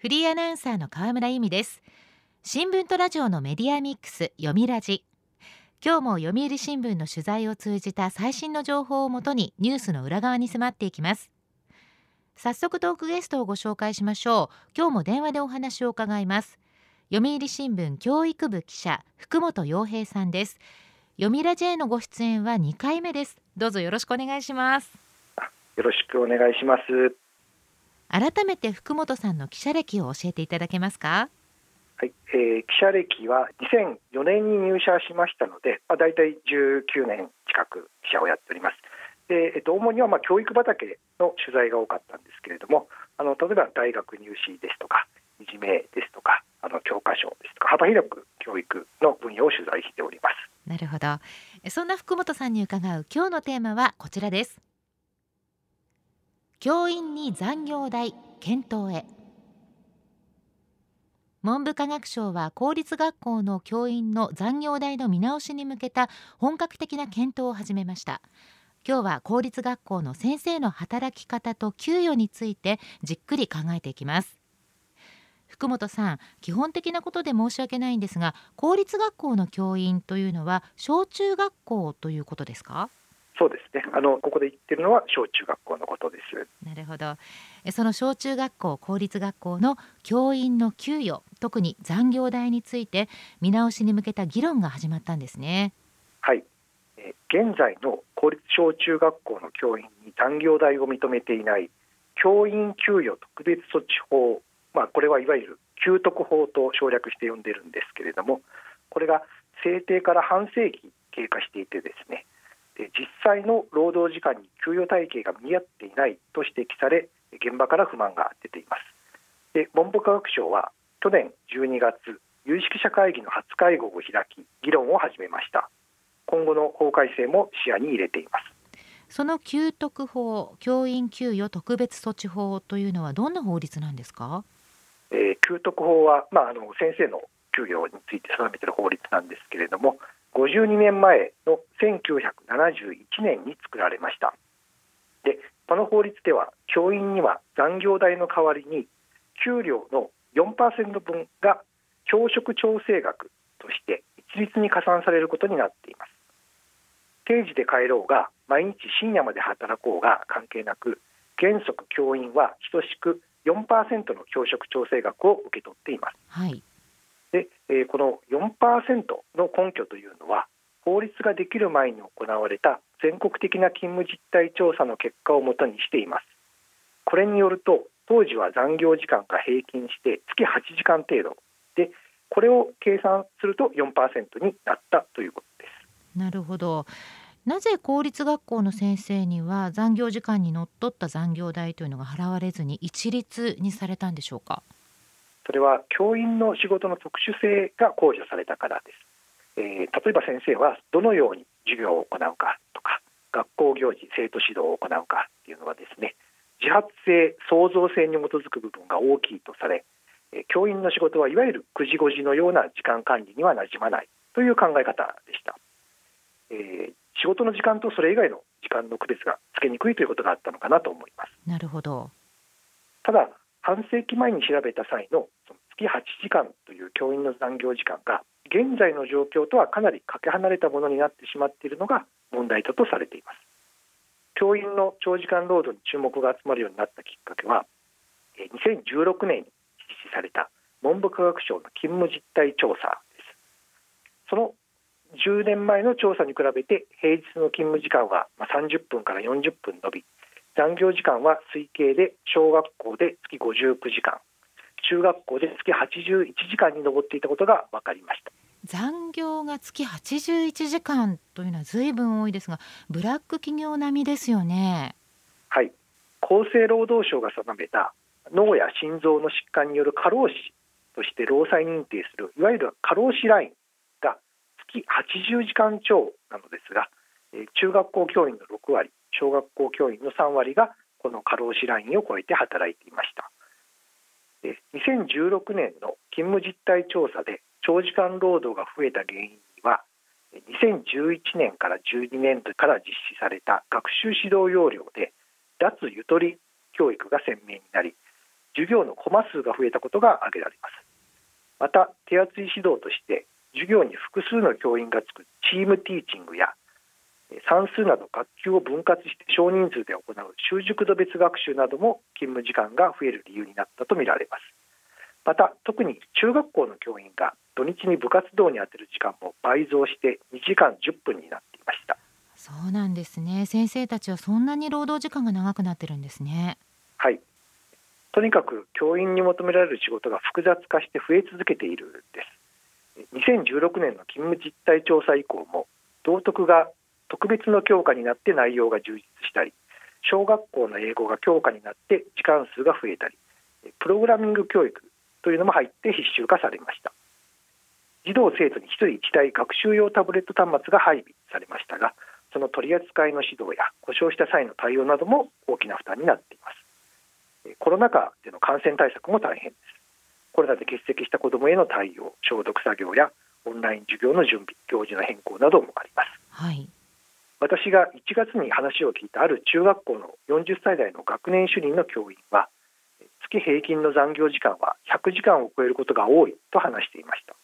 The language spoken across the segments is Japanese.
フリーアナウンサーの河村由美です。新聞とラジオのメディアミックス読みラジ。今日も読売新聞の取材を通じた最新の情報をもとにニュースの裏側に迫っていきます。早速トークゲストをご紹介しましょう。今日も電話でお話を伺います。読売新聞教育部記者福本洋平さんです。読みラジへのご出演は2回目です。どうぞよろしくお願いします。よろしくお願いします。改めて福本さんの記者歴を教えていただけますか？はい、えー、記者歴は2004年に入社しましたので、まあ、大体19年近く記者をやっております。でえっと、主にはまあ教育畑の取材が多かったんですけれどもあの例えば大学入試ですとかいじめですとかあの教科書ですとか幅広く教育の分野を取材しております。なるほど。そんな福本さんに伺う今日のテーマはこちらです教員に残業代検討へ。文部科学省は公立学校の教員の残業代の見直しに向けた本格的な検討を始めました。今日は公立学校の先生の働き方と給与についてじっくり考えていきます。福本さん基本的なことで申し訳ないんですが公立学校の教員というのは小中学校ということですか？そうですね。あのここで言ってるのは小中学校のことです。なるほど。その小中学校公立学校の教員の給与、特に残業代について見直しに向けた議論が始まったんですね。はい。え現在の公立小中学校の教員に残業代を認めていない教員給与特別措置法、まあこれはいわゆる給特法と省略して呼んでるんですけれども、これが制定から半世紀経過していてですね。実際の労働時間に給与体系が見合っていないと指摘され現場から不満が出ています。で文部科学省は去年12月有識者会議の初会合を開き議論を始めました。今後の法改正も視野に入れています。その給特法教員給与特別措置法というのはどんな法律なんですか、えー、給特法は、まあ、あの先生の給与について定めている法律なんですけれども52年前の1971年に作られました。でこの法律では教員には残業代の代わりに給料の4%分が教職調整額として一律に加算されることになっています。定時で帰ろうが毎日深夜まで働こうが関係なく原則教員は等しく4%の教職調整額を受け取っています、はい。で、えー、この4%の根拠というのは法律ができる前に行われた全国的な勤務実態調査の結果をもとにしています。これによると当時は残業時間が平均して月8時間程度。でこれを計算すると4%になったということです。なるほど。なぜ公立学校の先生には残業時間にのっとった残業代というのが払われずに一律にされたんでしょうか？それは教員の仕事の特殊性が考慮されたからです、えー、例えば先生はどのように授業を行うかとか学校行事生徒指導を行うかっていうのはですね自発性創造性に基づく部分が大きいとされ教員の仕事はいわゆる9時5時のような時間管理にはなじまないという考え方でした、えー、仕事の時間とそれ以外の時間の区別がつけにくいということがあったのかなと思います。なるほど。ただ半世紀前に調べた際の月8時間という教員の残業時間が現在の状況とはかなりかけ離れたものになってしまっているのが問題だとされています。教員の長時間労働に注目が集まるようになったきっかけは2016年に実施された文部科学省の勤務実態調査です。その10年前の調査に比べて平日の勤務時間は30分から40分伸び残業時間は推計で小学校で月59時間中学校で月81時間に上っていたことが分かりました。残業が月81時間というのはずいぶん多いですがブラック企業並みですよね。はい。厚生労働省が定めた脳や心臓の疾患による過労死として労災認定するいわゆる過労死ラインが月80時間超なのですが中学校教員の6割小学校教員の3割がこの過労死ラインを超えて働いていました。2016年の勤務実態調査で長時間労働が増えた原因には2011年から12年度から実施された学習指導要領で脱ゆとり教育が鮮明になり授業のコマ数が増えたことが挙げられます。また手厚い指導として授業に複数の教員がつくチームティーチングや算数など学級を分割して少人数で行う習熟度別学習なども勤務時間が増える理由になったとみられます。また特に中学校の教員が土日に部活動に充てる時間も倍増して2時間10分になっていました。そうなんですね。先生たちはそんなに労働時間が長くなってるんですね。はい。とにかく教員に求められる仕事が複雑化して増え続けているんです。2016年の勤務実態調査以降も道徳が特別の教科になって内容が充実したり小学校の英語が教科になって時間数が増えたりプログラミング教育というのも入って必修化されました。児童生徒に1人1台学習用タブレット端末が配備されましたがその取り扱いの指導や故障した際の対応なども大きな負担になっています。コロナ禍での感染対策も大変です。コロナで欠席した子どもへの対応消毒作業やオンライン授業の準備行事の変更などもあります、はい、私が1月に話を聞いたある中学校の40歳代の学年主任の教員は月平均の残業時間は100時間を超えることが多いと話していました。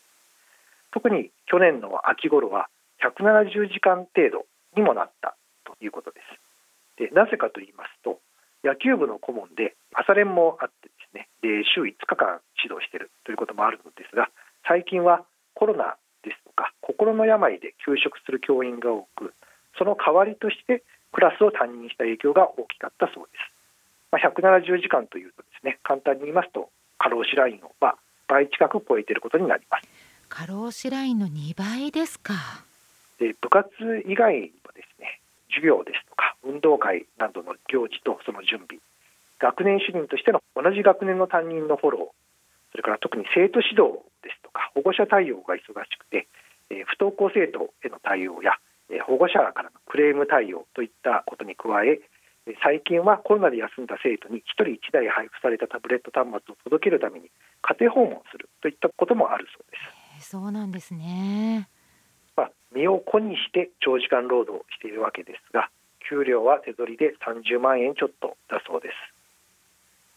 特に去年の秋頃は170時間程度にもなったということです。でなぜかと言いますと野球部の顧問で朝練もあってですねで週5日間指導しているということもあるのですが最近はコロナですとか心の病で休職する教員が多くその代わりとしてクラスを担任した影響が大きかったそうです。まあ、170時間というとですね簡単に言いますと過労死ラインをまあ倍近く超えていることになります。過労死ラインの2倍ですか。で部活以外にもですね授業ですとか運動会などの行事とその準備学年主任としての同じ学年の担任のフォローそれから特に生徒指導ですとか保護者対応が忙しくて、えー、不登校生徒への対応や保護者からのクレーム対応といったことに加え最近はコロナで休んだ生徒に1人1台配布されたタブレット端末を届けるために家庭訪問するといったこともあるそうです。そうなんですね、まあ、身を粉にして長時間労働しているわけですが給料は手取りで30万円ちょっとだそうです。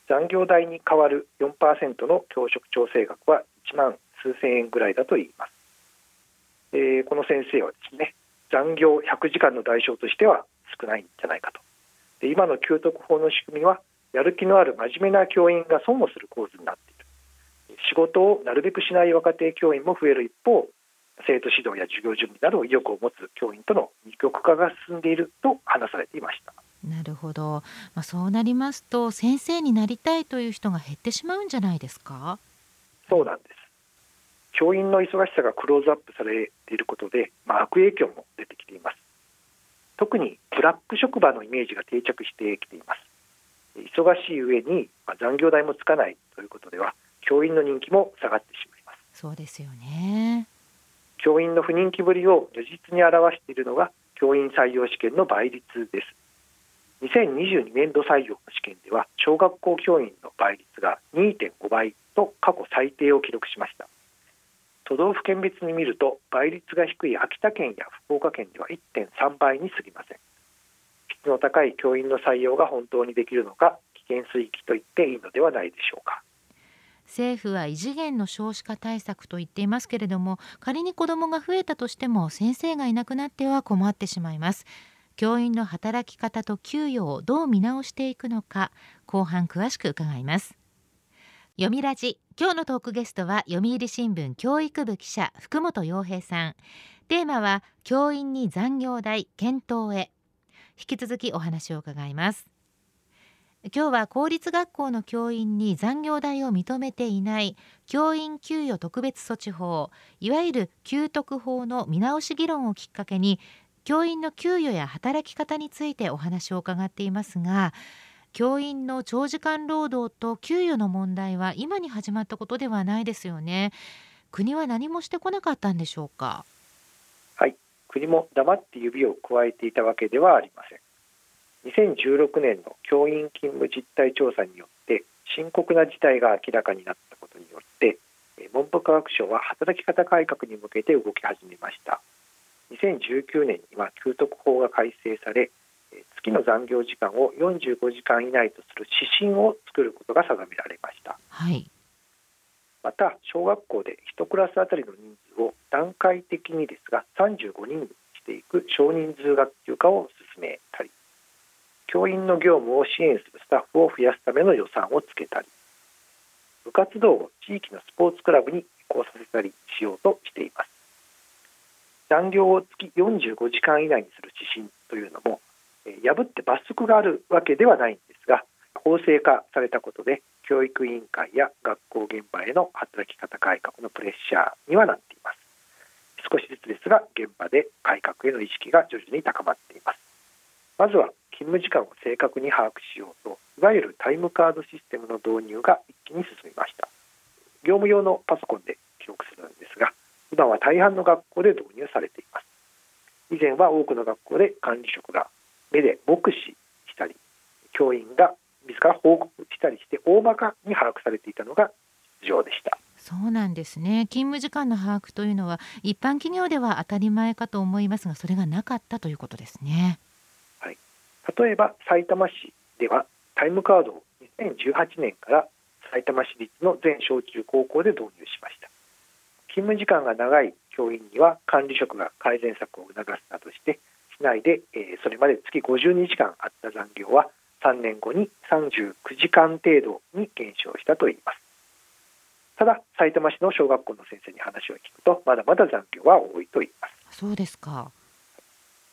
残業代に代わる4%の教職調整額は1万数千円ぐらいだと言います、えー、この先生はですね残業100時間の代償としては少ないんじゃないかと。で今の給特法の仕組みはやる気のある真面目な教員が損をする構図になっている。仕事をなるべくしない若手教員も増える一方生徒指導や授業準備など意欲を持つ教員との二極化が進んでいると話されていました。なるほど、まあ、そうなりますと先生になりたいという人が減ってしまうんじゃないですか？そうなんです教員の忙しさがクローズアップされていることで、まあ、悪影響も出てきています。特にブラック職場のイメージが定着してきています。忙しい上に、まあ、残業代もつかないということでは教員の人気も下がってしまいます。そうですよね。教員の不人気ぶりを如実に表しているのが教員採用試験の倍率です。2022年度採用の試験では小学校教員の倍率が2.5倍と過去最低を記録しました都道府県別に見ると倍率が低い秋田県や福岡県では1.3倍に過ぎません。質の高い教員の採用が本当にできるのか危険水域と言っていいのではないでしょうか。政府は異次元の少子化対策と言っていますけれども仮に子どもが増えたとしても先生がいなくなっては困ってしまいます。教員の働き方と給与をどう見直していくのか後半詳しく伺います。読みラジ。今日のトークゲストは読売新聞教育部記者福本洋平さん。テーマは教員に残業代検討へ。引き続きお話を伺います。今日は公立学校の教員に残業代を認めていない教員給与特別措置法いわゆる給特法の見直し議論をきっかけに教員の給与や働き方についてお話を伺っていますが教員の長時間労働と給与の問題は今に始まったことではないですよね。国は何もしてこなかったんでしょうか？はい。国も黙って指を加えていたわけではありません。2016年の教員勤務実態調査によって深刻な事態が明らかになったことによって文部科学省は働き方改革に向けて動き始めました。2019年には給特法が改正され月の残業時間を45時間以内とする指針を作ることが定められました。はい。また小学校で1クラスあたりの人数を段階的にですが35人にしていく少人数学級化を進めたり教員の業務を支援するスタッフを増やすための予算をつけたり部活動を地域のスポーツクラブに移行させたりしようとしています。残業を月45時間以内にする指針というのも破って罰則があるわけではないんですが法制化されたことで教育委員会や学校現場への働き方改革のプレッシャーにはなっています。少しずつですが現場で改革への意識が徐々に高まっています。まずは勤務時間を正確に把握しようといわゆるタイムカードシステムの導入が一気に進みました。業務用のパソコンで記録するんですが今は大半の学校で導入されています。以前は多くの学校で管理職が目で目視したり教員が自ら報告したりして大まかに把握されていたのが実情でした。そうなんですね。勤務時間の把握というのは一般企業では当たり前かと思いますがそれがなかったということですね。はい。例えば埼玉市ではタイムカードを2018年から埼玉市立の全小中高校で導入しました。勤務時間が長い教員には管理職が改善策を促すなどして市内で、えー、それまで月52時間あった残業は3年後に39時間程度に減少したといいます。ただ埼玉市の小学校の先生に話を聞くとまだまだ残業は多いと言います。そうですか。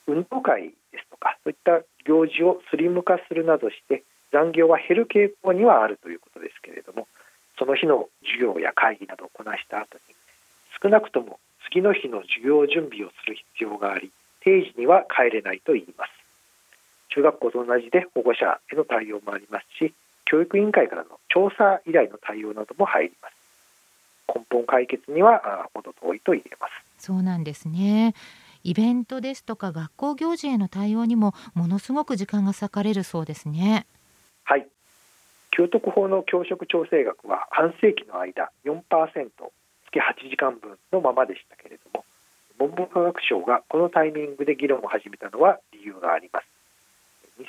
運動会ですとかそういった行事をスリム化するなどして残業は減る傾向にはあるということですけれどもその日の授業や会議などをこなした後に少なくとも次の日の授業準備をする必要があり定時には帰れないと言います。中学校と同じで保護者への対応もありますし教育委員会からの調査依頼の対応なども入ります。根本解決にはほど遠いと言えます。そうなんですね。イベントですとか学校行事への対応にもものすごく時間が割かれるそうですね。はい。給特法の教職調整額は半世紀の間4%月8時間分のままでしたけれども文部科学省がこのタイミングで議論を始めたのは理由があります。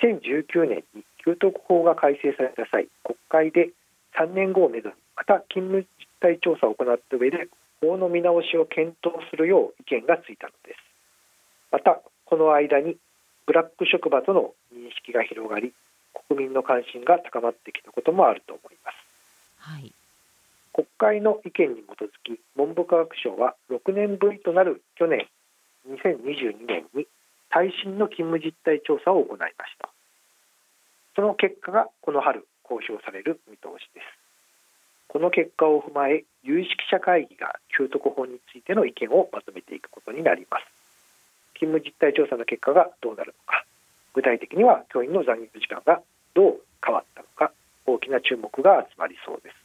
2019年に給特法が改正された際国会で3年後をめどにまた勤務実態調査を行った上で法の見直しを検討するよう意見がついたのです。またこの間にブラック職場との認識が広がり国民の関心が高まってきたこともあると思います、はい、国会の意見に基づき文部科学省は6年ぶりとなる去年2022年に最新の勤務実態調査を行いました。その結果がこの春公表される見通しです。この結果を踏まえ有識者会議が給特法についての意見をまとめていくことになります。勤務実態調査の結果がどうなるのか具体的には教員の残業時間がどう変わったのか大きな注目が集まりそうです。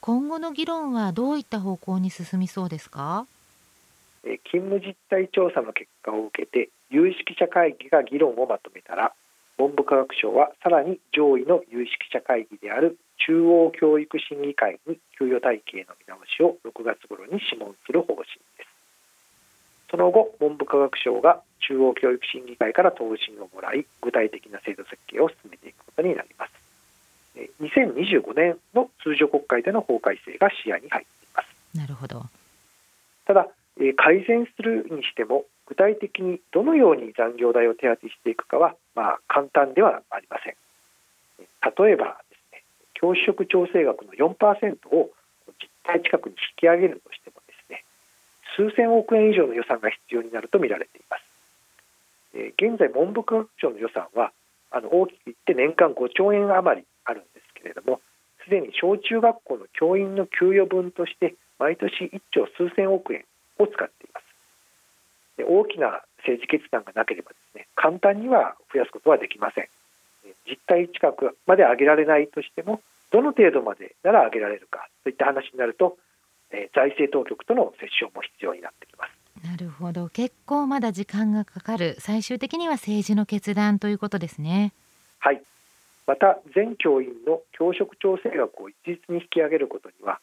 今後の議論はどういった方向に進みそうですか？勤務実態調査の結果を受けて有識者会議が議論をまとめたら文部科学省はさらに上位の有識者会議である中央教育審議会に給与体系の見直しを6月頃に諮問する方針です。その後文部科学省が中央教育審議会から答申をもらい具体的な制度設計を進めていくことになります。2025年の通常国会での法改正が視野に入っていますなるほどただ改善するにしても具体的にどのように残業代を手当てしていくかは、まあ、簡単ではありません。例えばですね、教職調整額の4%を実態近くに引き上げるとしてもですね、数千億円以上の予算が必要になると見られています。え現在文部科学省の予算はあの大きく言って年間5兆円余りあるんですけれども、すでに小中学校の教員の給与分として毎年1兆数千億円を使っています。大きな政治決断がなければですね簡単には増やすことはできません。実態近くまで上げられないとしてもどの程度までなら上げられるかといった話になると、えー、財政当局との折衝も必要になってきます。なるほど。結構まだ時間がかかる。最終的には政治の決断ということですね。はいまた全教員の教職調整額を一律に引き上げることには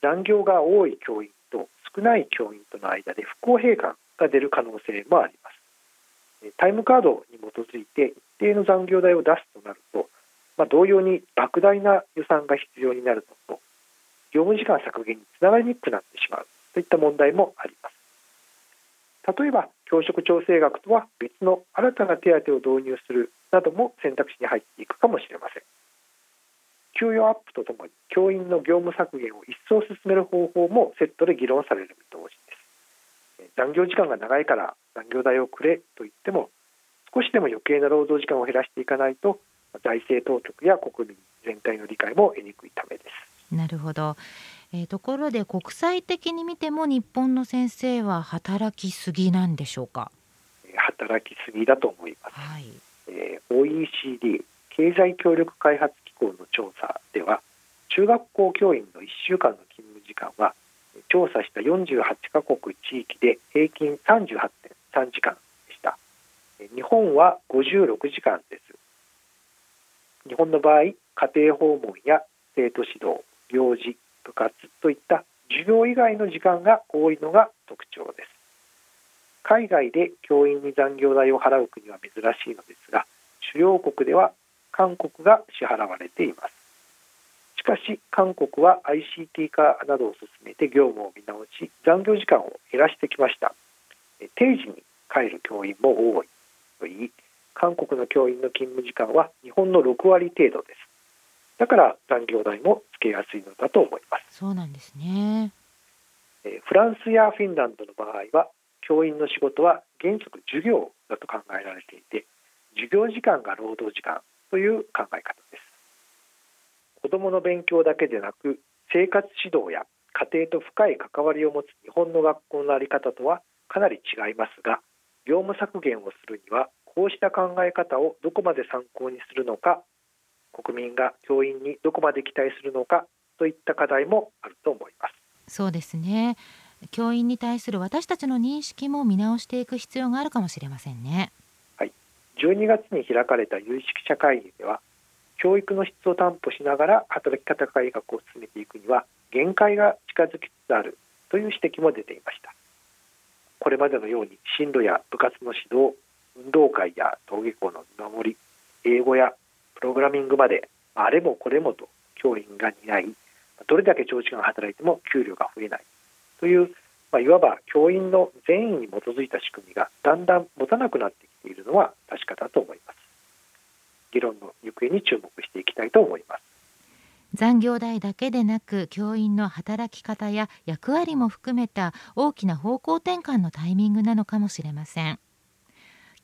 残業が多い教員と少ない教員との間で不公平感が出る可能性もあります。タイムカードに基づいて一定の残業代を出すとなると、まあ、同様に莫大な予算が必要になるのと業務時間削減につながりにくくなってしまうといった問題もあります。例えば教職調整額とは別の新たな手当を導入するなども選択肢に入っていくかもしれません。給与アップとともに教員の業務削減を一層進める方法もセットで議論される見通しです。残業時間が長いから残業代をくれと言っても少しでも余計な労働時間を減らしていかないと財政当局や国民全体の理解も得にくいためです。なるほど、えー、ところで国際的に見ても日本の先生は働きすぎなんでしょうか？働きすぎだと思います、はいえー、OECD 経済協力開発機構の調査では中学校教員の1週間の勤務時間は調査した48カ国地域で平均38.3時間でした。日本は56時間です。日本の場合家庭訪問や生徒指導行事部活といった授業以外の時間が多いのが特徴です。海外で教員に残業代を払う国は珍しいのですが主要国では韓国が支払われています。しかし韓国は ICT 化などを進めて業務を見直し残業時間を減らしてきました。定時に帰る教員も多い。といい韓国の教員の勤務時間は日本の6割程度です。だから残業代もつけやすいのだと思います。そうなんですね。フランスやフィンランドの場合は教員の仕事は原則授業だと考えられていて授業時間が労働時間という考え方です。子どもの勉強だけでなく生活指導や家庭と深い関わりを持つ日本の学校の在り方とはかなり違いますが業務削減をするにはこうした考え方をどこまで参考にするのか国民が教員にどこまで期待するのかといった課題もあると思います。そうですね。教員に対する私たちの認識も見直していく必要があるかもしれませんね。はい。12月に開かれた有識者会議では教育の質を担保しながら働き方改革を進めていくには限界が近づきつつあるという指摘も出ていました。これまでのように進路や部活の指導運動会や登下校の見守り英語やプログラミングまであれもこれもと教員が担いどれだけ長時間働いても給料が増えない。という、まあ、いわば教員の善意に基づいた仕組みがだんだん持たなくなってきているのは確かだと思います。議論の行方に注目していきたいと思います。残業代だけでなく教員の働き方や役割も含めた大きな方向転換のタイミングなのかもしれません。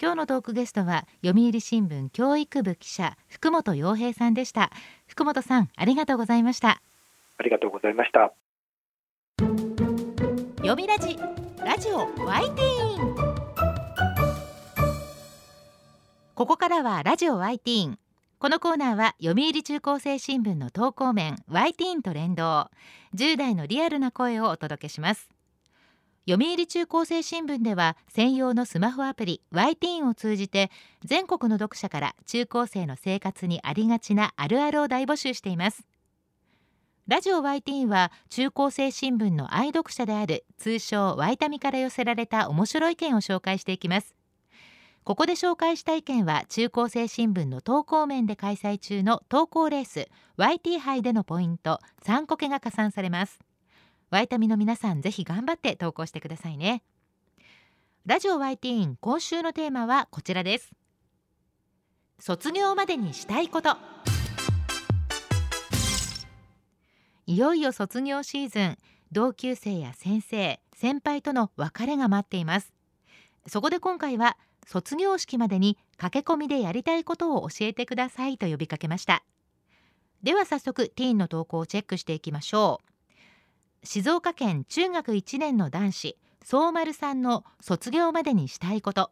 今日のトークゲストは読売新聞教育部記者福本洋平さんでした。福本さんありがとうございました。ありがとうございました読みラジラジオワイティーン。ここからはラジオワイティーン。このコーナーは読売中高生新聞の投稿面ワイティーンと連動。10代のリアルな声をお届けします。読売中高生新聞では専用のスマホアプリ y ティーンを通じて全国の読者から中高生の生活にありがちなあるあるを大募集しています。ラジオ y ティーンは中高生新聞の愛読者である通称ワイタミから寄せられた面白い意見を紹介していきます。ここで紹介した意見は中高生新聞の投稿面で開催中の投稿レース YT 杯でのポイント3個けが加算されます。ワイタミの皆さんぜひ頑張って投稿してくださいね。ラジオワイティーン今週のテーマはこちらです。卒業までにしたいこと。いよいよ卒業シーズン同級生や先生先輩との別れが待っています。そこで今回は卒業式までに駆け込みでやりたいことを教えてくださいと呼びかけました。では早速ティーンの投稿をチェックしていきましょう。静岡県中学1年の男子相丸さんの卒業までにしたいこと。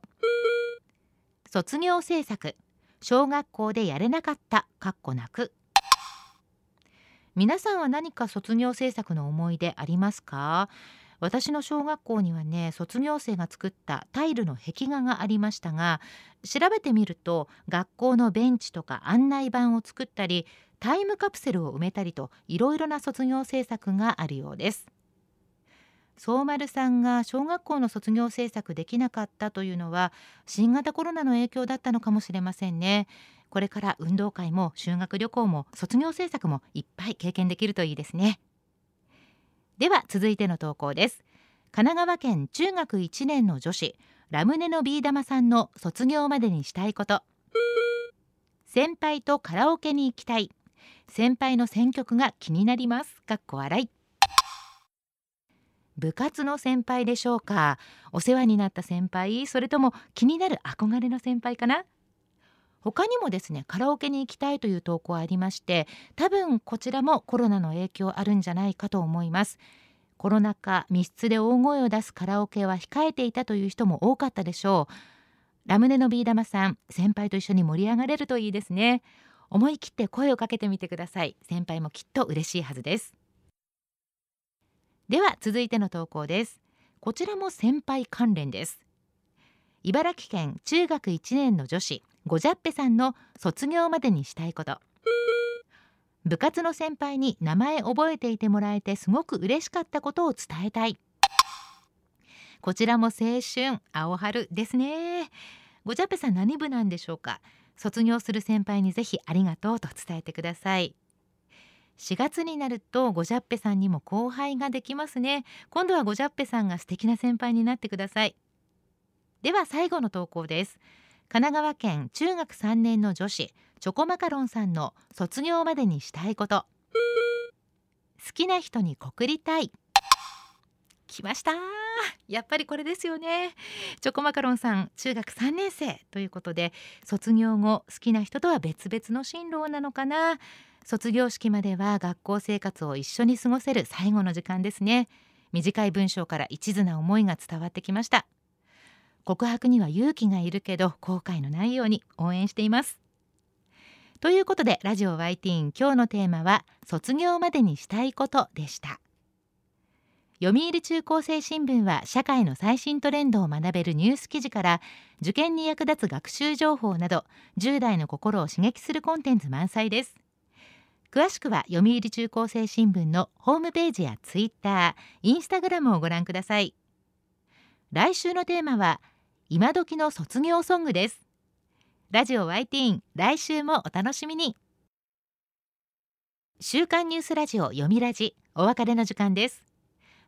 卒業制作小学校でやれなかったかっこなく。皆さんは何か卒業制作の思い出ありますか？私の小学校にはね卒業生が作ったタイルの壁画がありましたが調べてみると学校のベンチとか案内板を作ったりタイムカプセルを埋めたりといろいろな卒業制作があるようです。総丸さんが小学校の卒業制作できなかったというのは新型コロナの影響だったのかもしれませんね。これから運動会も修学旅行も卒業制作もいっぱい経験できるといいですね。では続いての投稿です。神奈川県中学1年の女子ラムネのビー玉さんの卒業までにしたいこと。先輩とカラオケに行きたい。先輩の選曲が気になります。かっこ笑い。部活の先輩でしょうか。お世話になった先輩それとも気になる憧れの先輩かな。他にもですねカラオケに行きたいという投稿ありまして多分こちらもコロナの影響あるんじゃないかと思います。コロナ禍密室で大声を出すカラオケは控えていたという人も多かったでしょう。ラムネのビー玉さん先輩と一緒に盛り上がれるといいですね。思い切って声をかけてみてください。先輩もきっと嬉しいはずです。では続いての投稿です。こちらも先輩関連です。茨城県中学1年の女子ごじゃっぺさんの卒業までにしたいこと。部活の先輩に名前覚えていてもらえてすごく嬉しかったことを伝えたい。こちらも青春青春ですね。ごじゃっぺさん何部なんでしょうか？卒業する先輩にぜひありがとうと伝えてください。4月になるとごじゃっぺさんにも後輩ができますね。今度はごじゃっぺさんが素敵な先輩になってください。では最後の投稿です。神奈川県中学3年の女子チョコマカロンさんの卒業までにしたいこと。好きな人に告りたい。来ました。やっぱりこれですよね。チョコマカロンさん中学3年生ということで卒業後好きな人とは別々の進路なのかな。卒業式までは学校生活を一緒に過ごせる最後の時間ですね。短い文章から一途な思いが伝わってきました。告白には勇気がいるけど後悔のないように応援しています。ということでラジオ Y ティーン今日のテーマは卒業までにしたいことでした。読売中高生新聞は社会の最新トレンドを学べるニュース記事から受験に役立つ学習情報など10代の心を刺激するコンテンツ満載です。詳しくは読売中高生新聞のホームページやツイッター、インスタグラムをご覧ください。来週のテーマは今時の卒業ソングです。ラジオ Y ティーン来週もお楽しみに。週刊ニュースラジオ読みラジお別れの時間です。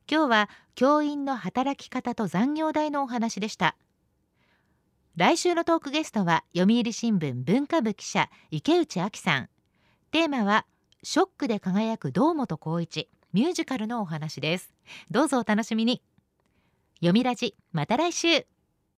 今日は教員の働き方と残業代のお話でした。来週のトークゲストは読売新聞文化部記者池内亜紀さん。テーマはショックで輝く堂本光一ミュージカルのお話です。どうぞお楽しみに。読みラジまた来週。